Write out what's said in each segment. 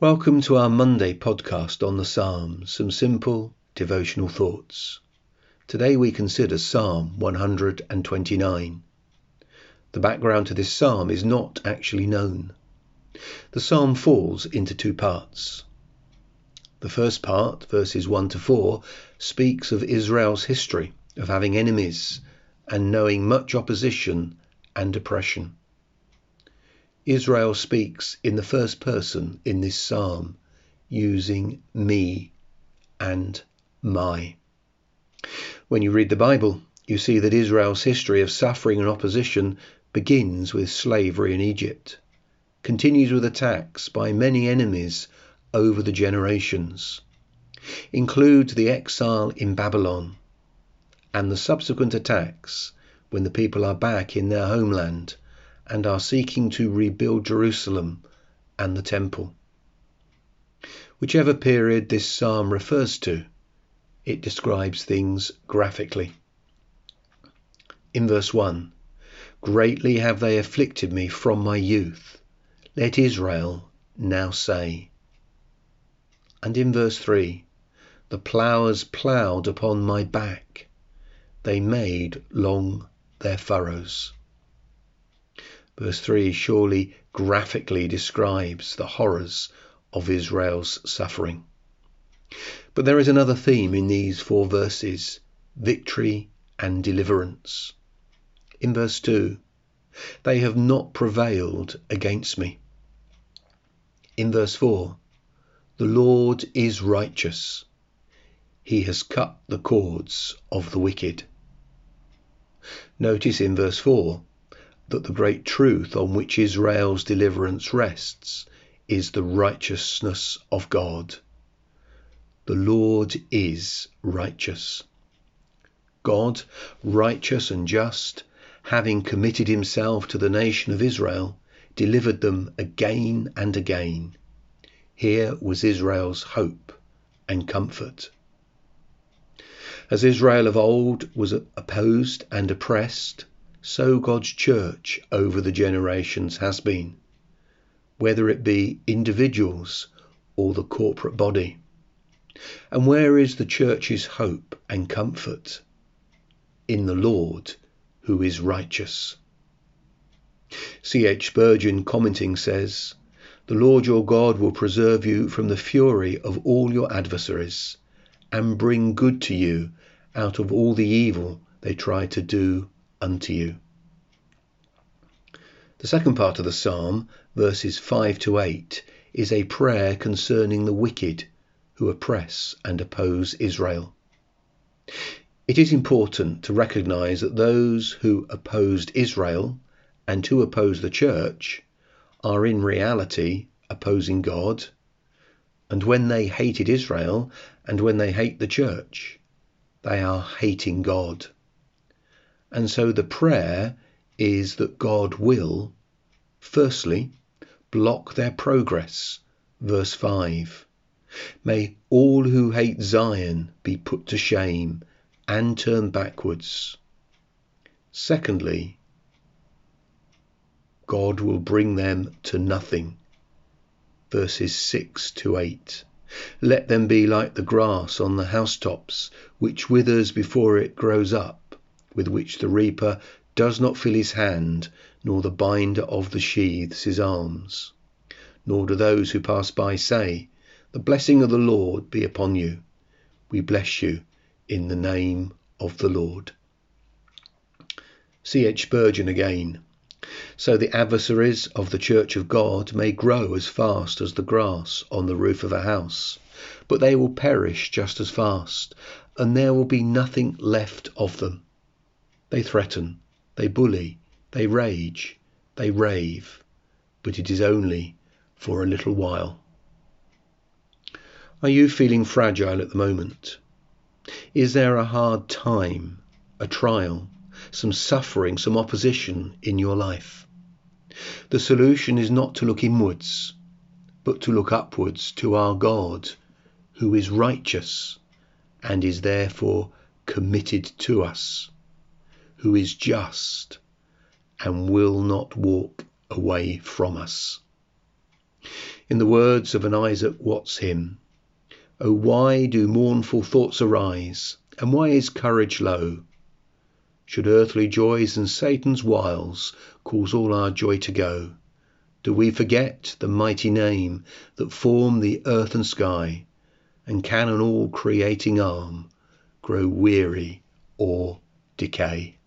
Welcome to our Monday podcast on the Psalms, some simple devotional thoughts. Today we consider Psalm 129. The background to this psalm is not actually known. The psalm falls into two parts. The first part, verses 1 to 4, speaks of Israel's history of having enemies and knowing much opposition and oppression. Israel speaks in the first person in this psalm, using me and my. When you read the Bible, you see that Israel's history of suffering and opposition begins with slavery in Egypt, continues with attacks by many enemies over the generations, includes the exile in Babylon, and the subsequent attacks when the people are back in their homeland and are seeking to rebuild Jerusalem and the temple. Whichever period this psalm refers to, it describes things graphically. In verse 1, Greatly have they afflicted me from my youth. Let Israel now say. And in verse 3, The ploughers ploughed upon my back. They made long their furrows. Verse 3 surely graphically describes the horrors of Israel's suffering. But there is another theme in these four verses victory and deliverance. In verse 2, they have not prevailed against me. In verse 4, the Lord is righteous. He has cut the cords of the wicked. Notice in verse 4 that the great truth on which Israel's deliverance rests is the righteousness of God. The Lord is righteous. God, righteous and just, having committed himself to the nation of Israel, delivered them again and again. Here was Israel's hope and comfort. As Israel of old was opposed and oppressed, so God's church over the generations has been, whether it be individuals or the corporate body. And where is the church's hope and comfort? In the Lord, who is righteous. C.H. Spurgeon commenting says, The Lord your God will preserve you from the fury of all your adversaries and bring good to you out of all the evil they try to do unto you. The second part of the psalm, verses 5 to 8, is a prayer concerning the wicked who oppress and oppose Israel. It is important to recognize that those who opposed Israel and who oppose the church are in reality opposing God. And when they hated Israel and when they hate the church, they are hating God. And so the prayer is that God will, firstly, block their progress. Verse 5. May all who hate Zion be put to shame and turn backwards. Secondly, God will bring them to nothing. Verses 6 to 8. Let them be like the grass on the housetops, which withers before it grows up with which the reaper does not fill his hand, nor the binder of the sheaths his arms. Nor do those who pass by say, The blessing of the Lord be upon you. We bless you in the name of the Lord. C. H. Spurgeon again. So the adversaries of the church of God may grow as fast as the grass on the roof of a house, but they will perish just as fast, and there will be nothing left of them. They threaten, they bully, they rage, they rave, but it is only for a little while. Are you feeling fragile at the moment? Is there a hard time, a trial, some suffering, some opposition in your life? The solution is not to look inwards, but to look upwards to our God, who is righteous and is therefore committed to us who is just and will not walk away from us. In the words of an Isaac Watts hymn, Oh, why do mournful thoughts arise, and why is courage low? Should earthly joys and Satan's wiles cause all our joy to go? Do we forget the mighty name that formed the earth and sky? And can an all creating arm grow weary or decay?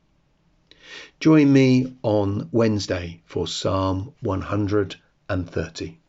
Join me on Wednesday for Psalm 130.